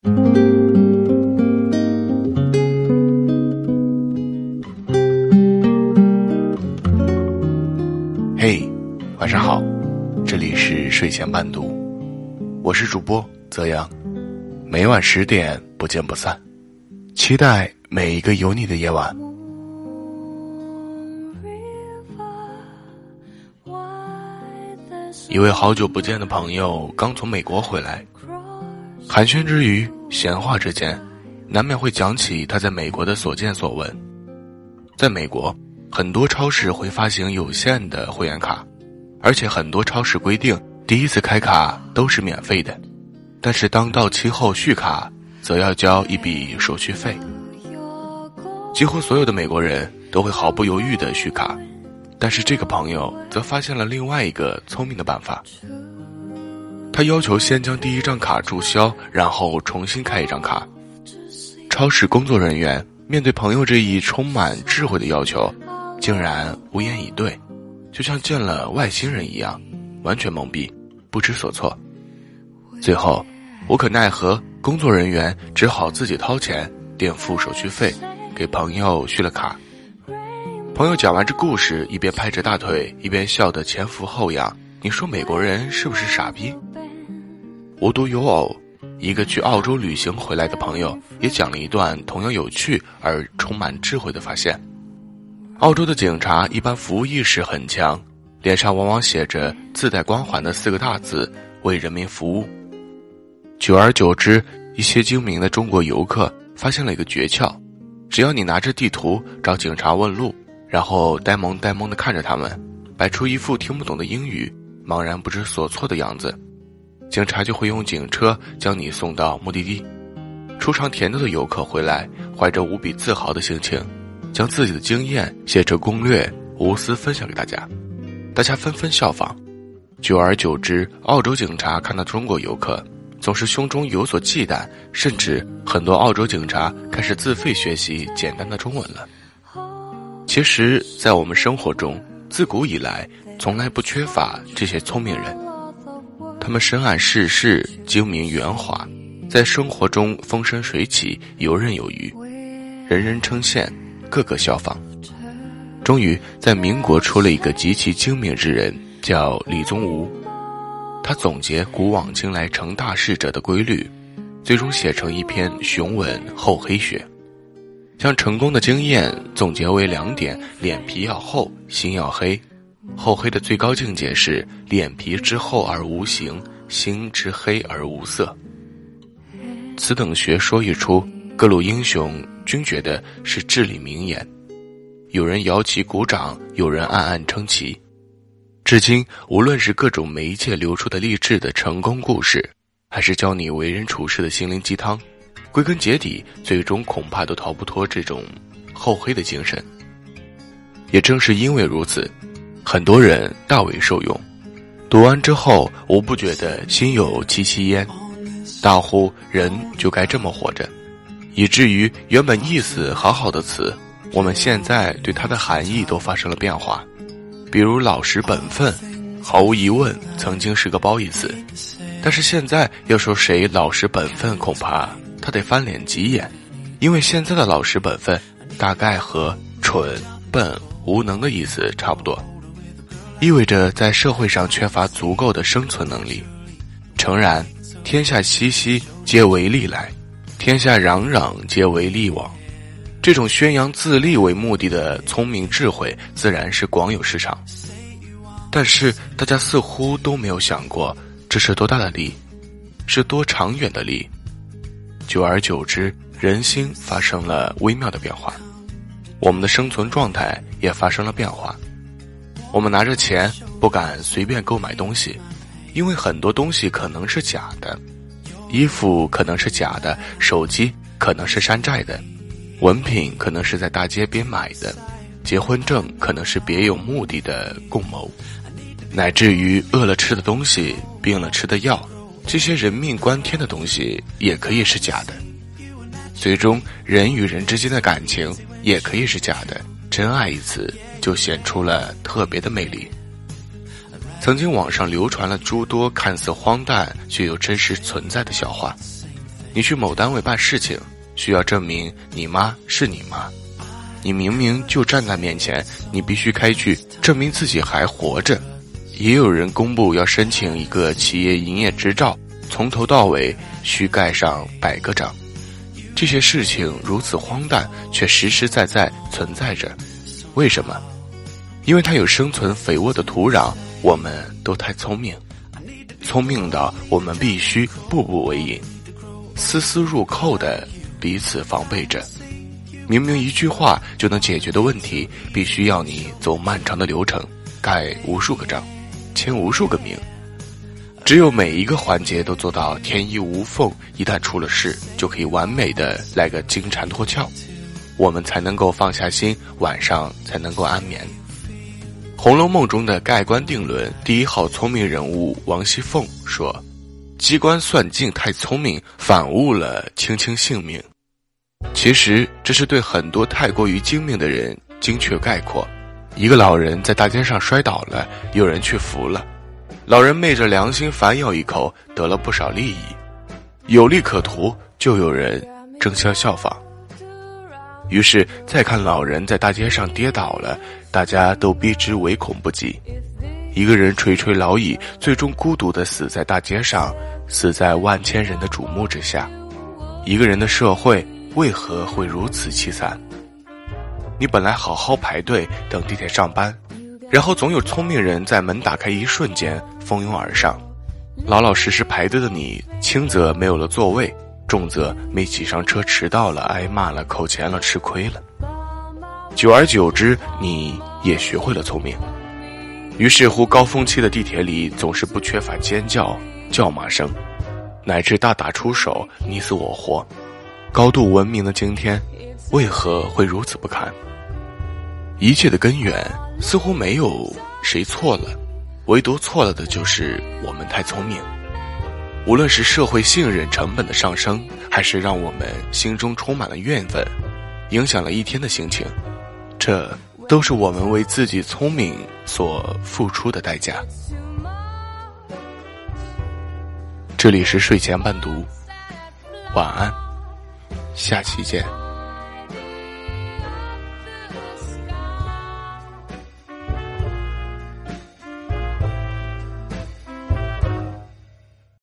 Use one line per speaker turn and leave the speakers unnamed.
嘿，晚上好，这里是睡前伴读，我是主播泽阳，每晚十点不见不散，期待每一个有你的夜晚。一位好久不见的朋友刚从美国回来，寒暄之余，闲话之间，难免会讲起他在美国的所见所闻。在美国。很多超市会发行有限的会员卡，而且很多超市规定第一次开卡都是免费的，但是当到期后续卡，则要交一笔手续费。几乎所有的美国人都会毫不犹豫的续卡，但是这个朋友则发现了另外一个聪明的办法。他要求先将第一张卡注销，然后重新开一张卡。超市工作人员面对朋友这一充满智慧的要求。竟然无言以对，就像见了外星人一样，完全懵逼，不知所措。最后，无可奈何，工作人员只好自己掏钱垫付手续费，给朋友续了卡。朋友讲完这故事，一边拍着大腿，一边笑得前俯后仰。你说美国人是不是傻逼？无独有偶，一个去澳洲旅行回来的朋友也讲了一段同样有趣而充满智慧的发现。澳洲的警察一般服务意识很强，脸上往往写着自带光环的四个大字“为人民服务”。久而久之，一些精明的中国游客发现了一个诀窍：只要你拿着地图找警察问路，然后呆萌呆萌地看着他们，摆出一副听不懂的英语，茫然不知所措的样子，警察就会用警车将你送到目的地。出尝甜头的游客回来，怀着无比自豪的心情。将自己的经验写成攻略，无私分享给大家，大家纷纷效仿。久而久之，澳洲警察看到中国游客总是胸中有所忌惮，甚至很多澳洲警察开始自费学习简单的中文了。其实，在我们生活中，自古以来从来不缺乏这些聪明人，他们深谙世事，精明圆滑，在生活中风生水起，游刃有余，人人称羡。个个效仿，终于在民国出了一个极其精明之人，叫李宗吾。他总结古往今来成大事者的规律，最终写成一篇雄文《厚黑学》，将成功的经验总结为两点：脸皮要厚，心要黑。厚黑的最高境界是脸皮之厚而无形，心之黑而无色。此等学说一出。各路英雄均觉得是至理名言，有人摇旗鼓掌，有人暗暗称奇。至今，无论是各种媒介流出的励志的成功故事，还是教你为人处事的心灵鸡汤，归根结底，最终恐怕都逃不脱这种厚黑的精神。也正是因为如此，很多人大为受用，读完之后无不觉得心有戚戚焉，大呼人就该这么活着。以至于原本意思好好的词，我们现在对它的含义都发生了变化。比如“老实本分”，毫无疑问曾经是个褒义词，但是现在要说谁老实本分，恐怕他得翻脸急眼，因为现在的老实本分大概和蠢、笨、无能的意思差不多，意味着在社会上缺乏足够的生存能力。诚然，天下熙熙，皆为利来。天下攘攘，皆为利往。这种宣扬自利为目的的聪明智慧，自然是广有市场。但是大家似乎都没有想过，这是多大的利，是多长远的利。久而久之，人心发生了微妙的变化，我们的生存状态也发生了变化。我们拿着钱不敢随便购买东西，因为很多东西可能是假的。衣服可能是假的，手机可能是山寨的，文凭可能是在大街边买的，结婚证可能是别有目的的共谋，乃至于饿了吃的东西，病了吃的药，这些人命关天的东西也可以是假的。最终，人与人之间的感情也可以是假的，真爱一次就显出了特别的魅力。曾经网上流传了诸多看似荒诞却又真实存在的笑话，你去某单位办事情，需要证明你妈是你妈，你明明就站在面前，你必须开句证明自己还活着。也有人公布要申请一个企业营业执照，从头到尾需盖上百个章。这些事情如此荒诞，却实实在在存在着。为什么？因为它有生存肥沃的土壤。我们都太聪明，聪明到我们必须步步为营，丝丝入扣的彼此防备着。明明一句话就能解决的问题，必须要你走漫长的流程，盖无数个章，签无数个名。只有每一个环节都做到天衣无缝，一旦出了事，就可以完美的来个金蝉脱壳，我们才能够放下心，晚上才能够安眠。《红楼梦》中的盖棺定论第一号聪明人物王熙凤说：“机关算尽太聪明，反误了卿卿性命。”其实这是对很多太过于精明的人精确概括。一个老人在大街上摔倒了，有人去扶了，老人昧着良心反咬一口，得了不少利益，有利可图，就有人争相效仿。于是再看老人在大街上跌倒了。大家都避之唯恐不及，一个人垂垂老矣，最终孤独的死在大街上，死在万千人的瞩目之下。一个人的社会为何会如此凄惨？你本来好好排队等地铁上班，然后总有聪明人在门打开一瞬间蜂拥而上，老老实实排队的你，轻则没有了座位，重则没挤上车迟到了，挨骂了，扣钱了，吃亏了。久而久之，你也学会了聪明。于是乎，高峰期的地铁里总是不缺乏尖叫、叫骂声，乃至大打出手、你死我活。高度文明的今天，为何会如此不堪？一切的根源似乎没有谁错了，唯独错了的就是我们太聪明。无论是社会信任成本的上升，还是让我们心中充满了怨愤，影响了一天的心情。这都是我们为自己聪明所付出的代价。这里是睡前伴读，晚安，下期见。